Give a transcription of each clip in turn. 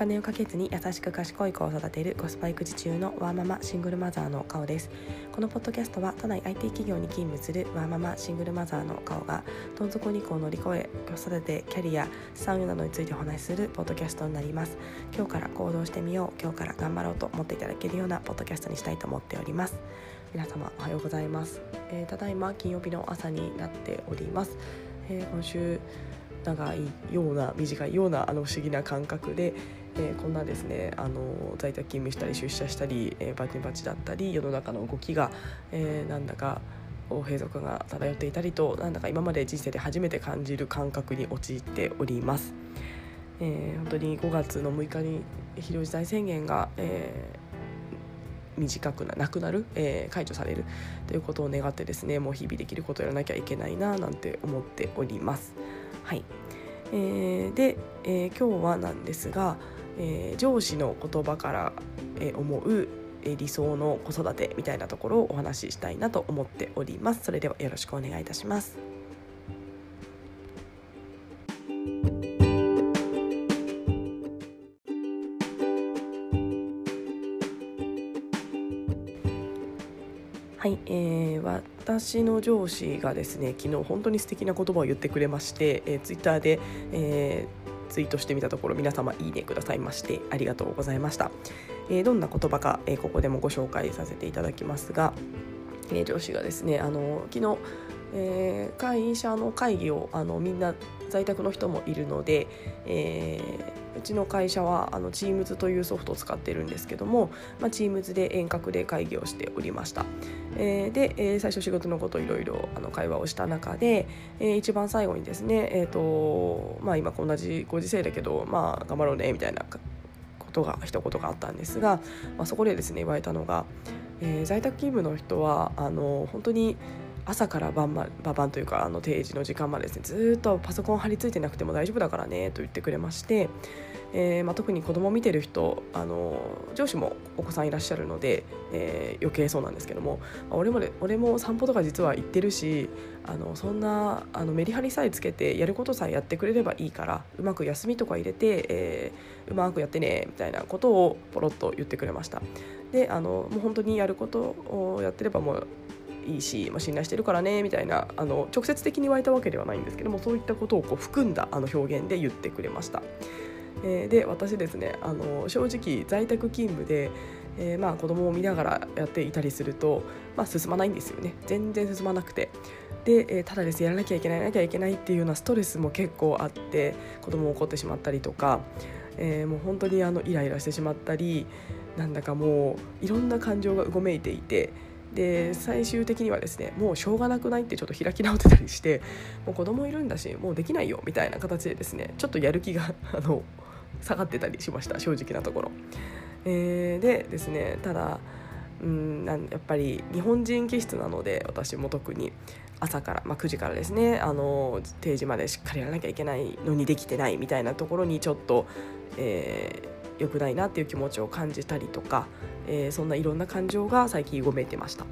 金をかけずに優しく賢い子を育てるコスパ育児中のワーママシングルマザーの顔です。このポッドキャストは都内 IT 企業に勤務するワーママシングルマザーの顔がどん底2個を乗り越え子育てキャリア資産運などについてお話しするポッドキャストになります。今日から行動してみよう今日から頑張ろうと思っていただけるようなポッドキャストにしたいと思っております。皆様おはようございます、えー、ただいま金曜日の朝になっております、えー、今週長いような短いようなあの不思議な感覚で、えー、こんなですねあの在宅勤務したり出社したり、えー、バチバチだったり世の中の動きが、えー、なんだか閉塞が漂っていたりとなんだか今まで人生で初めて感じる感覚に陥っております。えー、本当に5月の6日に非常事態宣言が、えー、短くななくなる、えー、解除されるということを願ってですねもう日々できることをやらなきゃいけないななんて思っております。はい、えー、で、えー、今日はなんですが、えー、上司の言葉から、え思う理想の子育てみたいなところをお話ししたいなと思っております。それではよろしくお願いいたします。はい、えー、私の上司がですね昨日本当に素敵な言葉を言ってくれまして、えー、ツイッターで、えー、ツイートしてみたところ皆様いいねくださいましてありがとうございました、えー、どんな言葉か、えー、ここでもご紹介させていただきますが、えー、上司がですねあの昨日えー、会社の会議をあのみんな在宅の人もいるので、えー、うちの会社はあの Teams というソフトを使ってるんですけども、まあ、Teams で遠隔で会議をしておりました、えー、で、えー、最初仕事のこといろいろ会話をした中で、えー、一番最後にですね、えーとまあ、今同じご時世だけど、まあ、頑張ろうねみたいなことが一言があったんですが、まあ、そこでですね言われたのが、えー、在宅勤務の人はあの本当に朝から晩ま晩というかあの定時の時間までですねずっとパソコン張り付いてなくても大丈夫だからねと言ってくれまして、えーまあ、特に子供を見てる人あの上司もお子さんいらっしゃるので、えー、余計そうなんですけども、まあ、俺も俺も散歩とか実は行ってるしあのそんなあのメリハリさえつけてやることさえやってくれればいいからうまく休みとか入れて、えー、うまくやってねみたいなことをポロッと言ってくれました。であのもう本当にやることをやってればもういいし、まあ、信頼してるからねみたいなあの直接的に言われたわけではないんですけどもそういったことをこう含んだあの表現で言ってくれました。えー、で私ですねあの正直在宅勤務で、えー、まあ子供を見ながらやっていたりすると、まあ、進まないんですよね全然進まなくて。で、えー、ただですやらなきゃいけないやらなきゃいけないっていうようなストレスも結構あって子供を怒ってしまったりとか、えー、もう本当にあのイライラしてしまったりなんだかもういろんな感情がうごめいていて。で最終的にはですねもうしょうがなくないってちょっと開き直ってたりしてもう子供いるんだしもうできないよみたいな形でですねちょっとやる気が あの下がってたりしました正直なところ。えー、でですねただうんやっぱり日本人気質なので私も特に朝から、まあ、9時からですねあの定時までしっかりやらなきゃいけないのにできてないみたいなところにちょっと、えー、良くないなっていう気持ちを感じたりとかえー、そんないろんな感情が最近ごめいてました。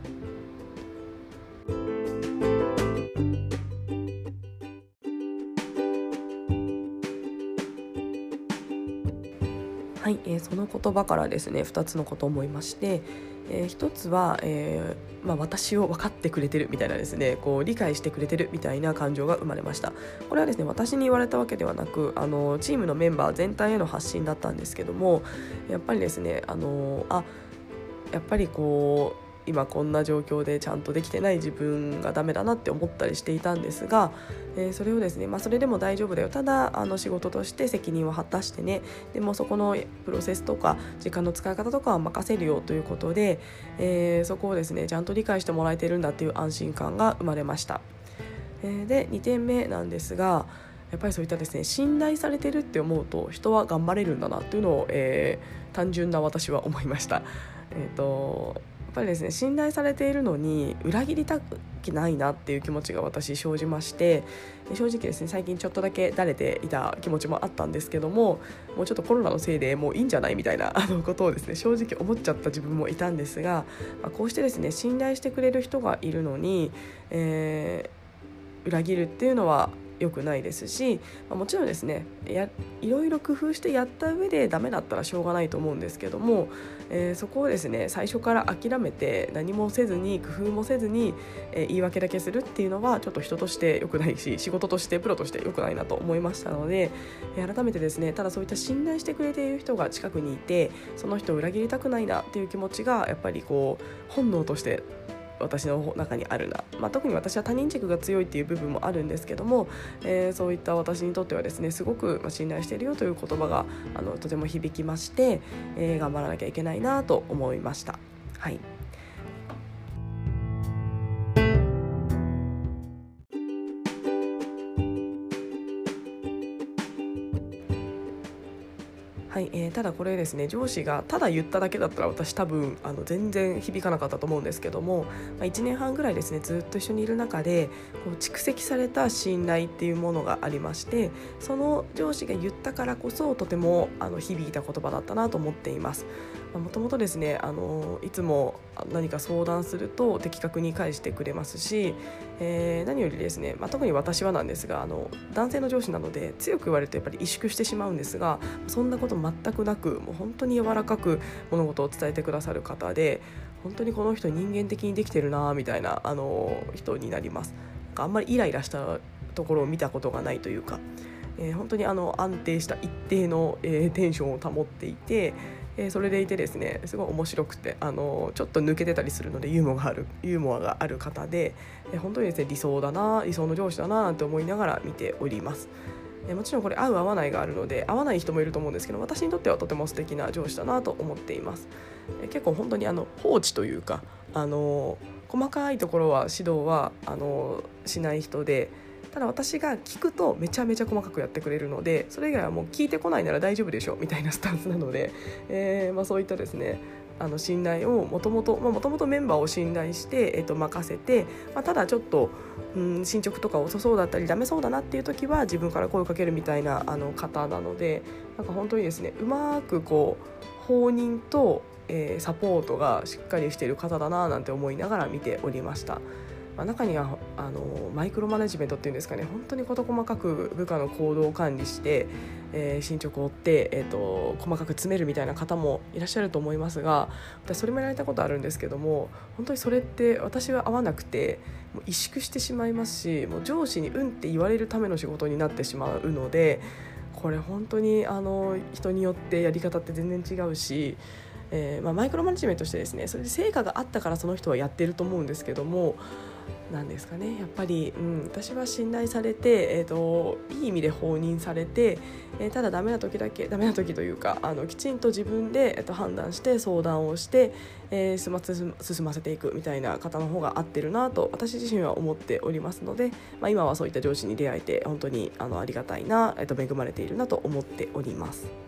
はい、えー、その言葉からですね2つのことを思いまして、えー、1つは、えーまあ、私を分かってくれてるみたいなですねこう理解してくれてるみたいな感情が生まれました。これはですね私に言われたわけではなくあのチームのメンバー全体への発信だったんですけどもやっぱりですねあのあやっぱりこう今こんな状況でちゃんとできてない自分がダメだなって思ったりしていたんですが、えー、それをですね、まあ、それでも大丈夫だよただあの仕事として責任を果たしてねでもそこのプロセスとか時間の使い方とかは任せるよということで、えー、そこをですねちゃんと理解してもらえてるんだっていう安心感が生まれました。えー、で2点目なんですがやっぱりそういったですね信頼されてるって思うと人は頑張れるんだなっていうのを、えー、単純な私は思いました。えーと、ぱりですね信頼されているのに裏切りたくないなっていう気持ちが私生じまして正直ですね最近ちょっとだけだれていた気持ちもあったんですけどももうちょっとコロナのせいでもういいんじゃないみたいな あのことをですね正直思っちゃった自分もいたんですが、まあ、こうしてですね信頼してくれる人がいるのに、えー、裏切るっていうのは良くないですし、ま、もちろんですねやいろいろ工夫してやった上でダメだったらしょうがないと思うんですけども、えー、そこをですね最初から諦めて何もせずに工夫もせずに、えー、言い訳だけするっていうのはちょっと人として良くないし仕事としてプロとして良くないなと思いましたので、えー、改めてですねただそういった信頼してくれている人が近くにいてその人を裏切りたくないなっていう気持ちがやっぱりこう本能として私の中にあるな、まあ、特に私は他人軸が強いっていう部分もあるんですけども、えー、そういった私にとってはですねすごく信頼しているよという言葉があのとても響きまして、えー、頑張らなきゃいけないなと思いました。はいはいえー、ただこれですね上司がただ言っただけだったら私多分あの全然響かなかったと思うんですけども、まあ、1年半ぐらいですねずっと一緒にいる中でこう蓄積された信頼っていうものがありましてその上司が言ったからこそとてもあの響いた言葉だったなと思っています。もともとですねあのいつも何か相談すると的確に返してくれますし、えー、何よりですね、まあ、特に私はなんですがあの男性の上司なので強く言われるとやっぱり萎縮してしまうんですがそんなこと全くなくもう本当に柔らかく物事を伝えてくださる方で本当にこの人人間的にできてるなみたいなあの人になります。あんまりイライラしたところを見たことがないというか、えー、本当にあの安定した一定の、えー、テンションを保っていてえそれでいてですねすごい面白くてあのちょっと抜けてたりするのでユーモアがあるユーモアがある方で、え本当にですね理想だな理想の上司だななんて思いながら見ております。えもちろんこれ合う合わないがあるので合わない人もいると思うんですけど私にとってはとても素敵な上司だなと思っています。え結構本当にあの放置というかあの細かいところは指導はあのしない人で。ただ私が聞くとめちゃめちゃ細かくやってくれるのでそれ以外はもう聞いてこないなら大丈夫でしょみたいなスタンスなので、えーまあ、そういったですねあの信頼をもともともともとメンバーを信頼して、えー、と任せて、まあ、ただちょっと、うん、進捗とか遅そうだったりダメそうだなっていう時は自分から声をかけるみたいなあの方なのでなんか本当にですねうまくこう放任と、えー、サポートがしっかりしている方だななんて思いながら見ておりました。まあ、中にはあのマイクロマネジメントっていうんですかね本当に事細かく部下の行動を管理して、えー、進捗を追って、えーと、細かく詰めるみたいな方もいらっしゃると思いますが私それもやられたことあるんですけども本当にそれって私は合わなくてもう萎縮してしまいますしもう上司に「うん」って言われるための仕事になってしまうのでこれ本当にあの人によってやり方って全然違うし。えーまあ、マイクロマネジメントしてですねそれで成果があったからその人はやってると思うんですけどもなんですかねやっぱり、うん、私は信頼されて、えーと、いい意味で放任されて、えー、ただダメな時だけダメな時というかあのきちんと自分で、えーと、判断して相談をして、えー、進ま進ませていくみたいな方の方が合ってるなと私自身は思っておりますので、まあ、今はそういった上司に出会えて本当にあのありがたいな、えーと恵まれているなと思っております。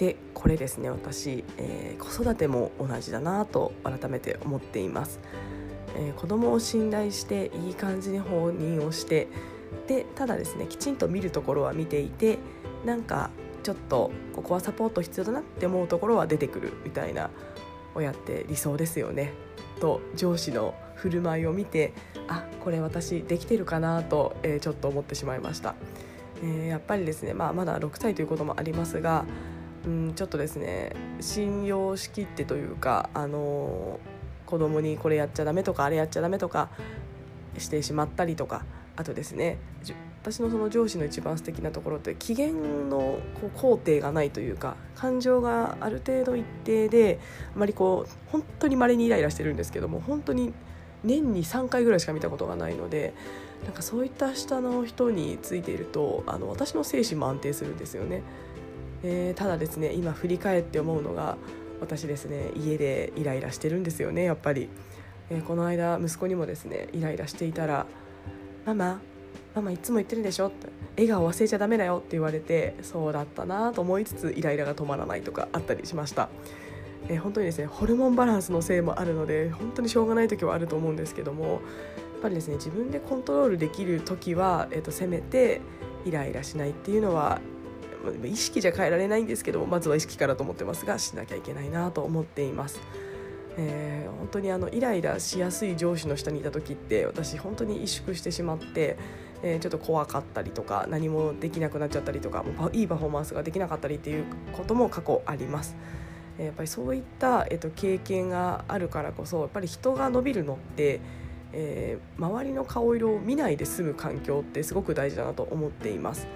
でこれですね私、えー、子育ても同じだなと改めて思っています、えー、子供を信頼していい感じに放任をしてでただですねきちんと見るところは見ていてなんかちょっとここはサポート必要だなって思うところは出てくるみたいな親って理想ですよね。と上司の振る舞いを見てあこれ私できてるかなと、えー、ちょっと思ってしまいました、えー、やっぱりですね、まあ、まだ6歳ということもありますがうん、ちょっとですね信用しきってというか、あの子供にこれやっちゃダメとかあれやっちゃダメとかしてしまったりとかあとですね私のその上司の一番素敵なところって機嫌のこう肯定がないというか感情がある程度一定であまりこう本当に稀にイライラしてるんですけども本当に年に3回ぐらいしか見たことがないのでなんかそういった下の人についているとあの私の精神も安定するんですよね。えー、ただですね今振り返って思うのが私ですね家でイライラしてるんですよねやっぱり、えー、この間息子にもですねイライラしていたら「ママママいつも言ってるでしょ」って「笑顔忘れちゃダメだよ」って言われてそうだったなと思いつつイライラが止まらないとかあったりしました。えー、本当にですねホルモンバランスのせいもあるので本当にしょうがない時はあると思うんですけどもやっぱりですね自分でコントロールできる時は、えーと、とせめてイライラしないっていうのは意識じゃ変えられないんですけどまずは意識からと思ってますがしなきゃいけないなと思っています。えー、本当にあのイライラしやすい上司の下にいた時って私本当に萎縮してしまって、えー、ちょっと怖かったりとか何もできなくなっちゃったりとかもういいパフォーマンスができなかったりっていうことも過去あります。やっぱりそういった、えっと、経験があるからこそやっぱり人が伸びるのって、えー、周りの顔色を見ないで済む環境ってすごく大事だなと思っています。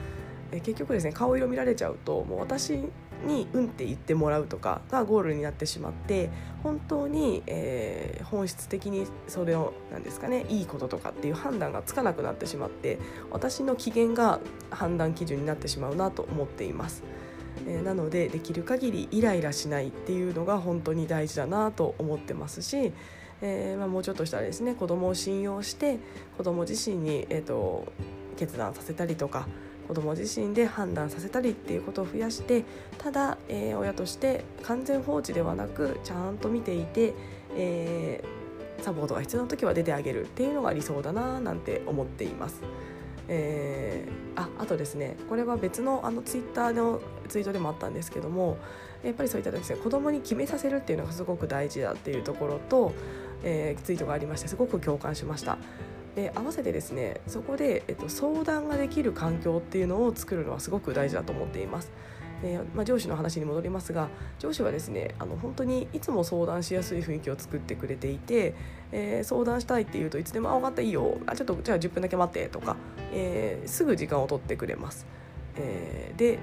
え結局ですね顔色見られちゃうともう私に「うん」って言ってもらうとかがゴールになってしまって本当に、えー、本質的にそれを何ですかねいいこととかっていう判断がつかなくなってしまって私の機嫌が判断基準になってしまうなと思っています。え、なのでできる限りイライラしないっていうのが本当に大事だなと思ってますし、えー、まあ、もうちょっとしたらですね子供を信用して子供自身に、えーと決断させたりとか子ども自身で判断させたりっていうことを増やしてただ、えー、親として完全放置ではなくちゃんと見ていて、えー、サポートが必要な時は出てあげるっていうのが理想だななんて思っています。えー、ああとですねこれは別のあのツイッターのツイートでもあったんですけどもやっぱりそういったですね子供に決めさせるっていうのがすごく大事だっていうところと、えー、ツイートがありましてすごく共感しました。で合わせてですねそこで、えっと、相談ができる環境っていうのを作るのはすごく大事だと思っています。えー、まあ、上司の話に戻りますが上司はですねあの本当にいつも相談しやすい雰囲気を作ってくれていて、えー、相談したいって言うといつでも「あ分かったいいよあちょっとじゃあ10分だけ待って」とか、えー、すぐ時間を取ってくれます。えで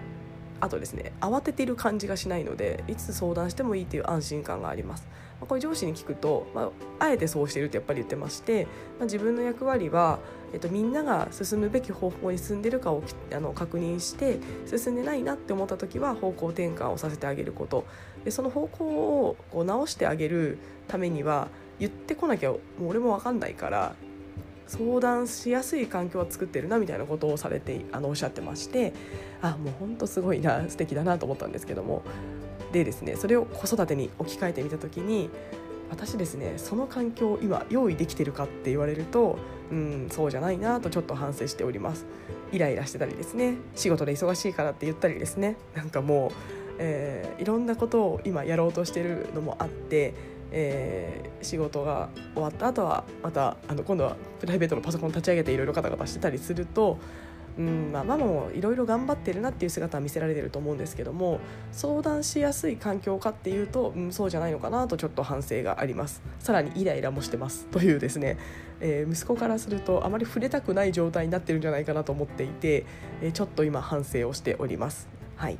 あとですね慌てている感じがしないのでいつ相談してもいいという安心感があります。まあ、これ上司に聞くと、まあ、あえてそうしてるってやっぱり言ってまして、まあ、自分の役割は、えっと、みんなが進むべき方向に進んでるかをあの確認して進んでないなって思った時は方向転換をさせてあげること。でその方向をこう直してあげるためには言ってこなきゃもう俺も分かんないから相談しやすい環境を作ってるなみたいなことをされてあのおっしゃってましてあもうほんとすごいな素敵だなと思ったんですけどもでですねそれを子育てに置き換えてみた時に私ですねその環境を今用意できてるかって言われるとうんそうじゃないなとちょっと反省しております。イライラしてたりですね仕事で忙しいからって言ったりですねなんかもう、えー、いろんなことを今やろうとしてるのもあってえー、仕事が終わった後はまたあの今度はプライベートのパソコン立ち上げていろいろガタガタしてたりするとうんまあ、ママもいろいろ頑張ってるなっていう姿は見せられてると思うんですけども相談しやすい環境かっていうと、うん、そうじゃないのかなとちょっと反省があります。さらにイライラもしてますというですね、えー、息子からするとあまり触れたくない状態になってるんじゃないかなと思っていて、えー、ちょっと今反省をしております。はい。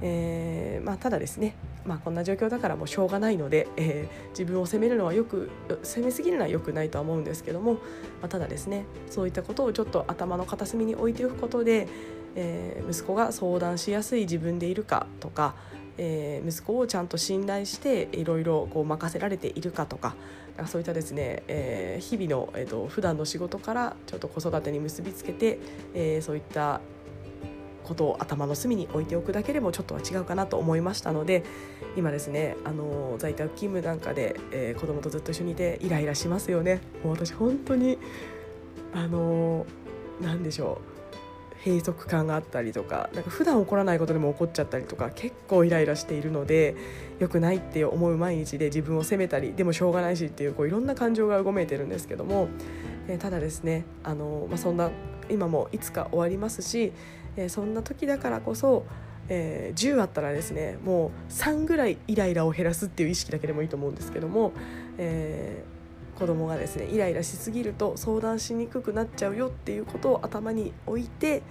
えーまあ、ただですねまあ、こんな状況だからもうしょうがないので、えー、自分を責めるのはよく責めすぎるのはよくないとは思うんですけども、まあ、ただですねそういったことをちょっと頭の片隅に置いておくことで、えー、息子が相談しやすい自分でいるかとか、えー、息子をちゃんと信頼していろいろ任せられているかとかそういったですね、えー、日々の、えーと、と普段の仕事からちょっと子育てに結びつけて、えー、そういったことを頭の隅に置いておくだけでもちょっとは違うかなと思いましたので今ですねあの在宅勤務なんかで、えー、子供とずっと一緒にいてイライラしますよね。もう私本当にあの何でしょう閉塞感があったりとかなんか普段起こらないことでも起こっちゃったりとか結構イライラしているので良くないって思う毎日で自分を責めたりでもしょうがないしっていうこういろんな感情がうごめいてるんですけども、えー、ただですねあの、まあ、そんな今もいつか終わりますし、え、そんな時だからこそ、えー、10あったらですねもう3ぐらいイライラを減らすっていう意識だけでもいいと思うんですけども、えー、子供がですねイライラしすぎると相談しにくくなっちゃうよっていうことを頭に置いて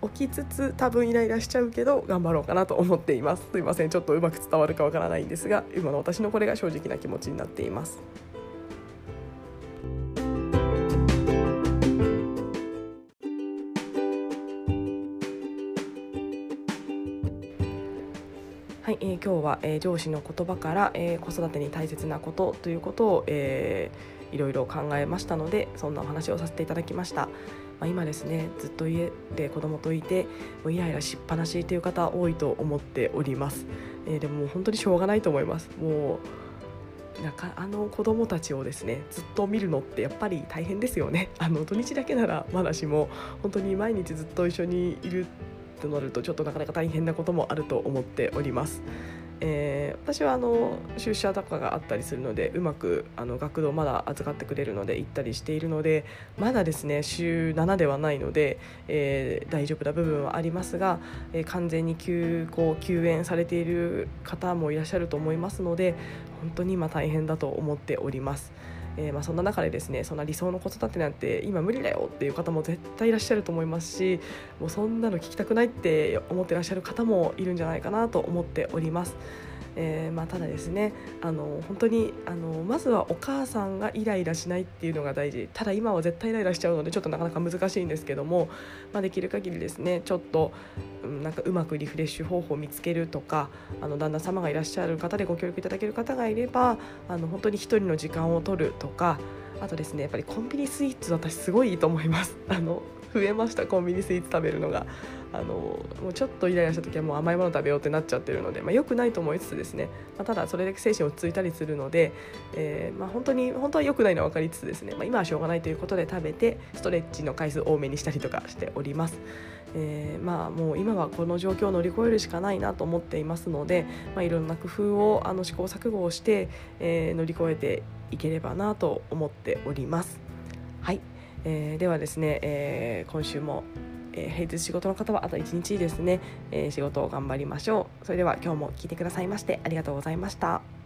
起きつつ多分イライラしちゃうけど頑張ろうかなと思っていますすいませんちょっとうまく伝わるかわからないんですが今の私のこれが正直な気持ちになっています。は、えー、上司の言葉から、えー、子育てに大切なことということを、えー、いろいろ考えましたのでそんなお話をさせていただきました、まあ、今ですねずっと家で子供といてもうイライラしっぱなしという方多いと思っております、えー、でも本当にしょうがないと思います。もうなんかあの子供たちをですねずっと見るのってやっぱり大変ですよね。あの土日だけならまだしも本当に毎日ずっと一緒にいるとなるとちょっとなかなか大変なこともあると思っております。えー、私はあの出社とかがあったりするのでうまくあの学童まだ預かってくれるので行ったりしているのでまだですね週7ではないので、えー、大丈夫な部分はありますが、えー、完全に休校休園されている方もいらっしゃると思いますので本当に今大変だと思っております。えー、まあ、そんな中でですねそんな理想の子育てなんて今無理だよっていう方も絶対いらっしゃると思いますしもうそんなの聞きたくないって思ってらっしゃる方もいるんじゃないかなと思っております。えー、まあ、ただですねあの本当にあのまずはお母さんがイライラしないっていうのが大事ただ今は絶対イライラしちゃうのでちょっとなかなか難しいんですけども、まあ、できる限りですねちょっと、うん、なんかうまくリフレッシュ方法を見つけるとかあの旦那様がいらっしゃる方でご協力いただける方がいればあの本当に1人の時間を取るとかあとですねやっぱりコンビニスイーツ私すごいいいと思います。あの増えましたコンビニスイーツ食べるのがあのもうちょっとイライラした時はもう甘いもの食べようってなっちゃってるので、まあ、よくないと思いつつですね、まあ、ただそれで精神落ち着いたりするので、えー、まあ、本当に本当は良くないのは分かりつつですね、まあ、今はしょうがないということで食べてストレッチの回数多めにしたりとかしております。えー、まあもう今はこの状況を乗り越えるしかないなと思っていますので、まあ、いろんな工夫をあの試行錯誤をして、えー、乗り越えていければなと思っております。えー、ではですね、えー、今週もえー、平日仕事の方はあと1日ですね、えー、仕事を頑張りましょうそれでは今日も聞いてくださいましてありがとうございました。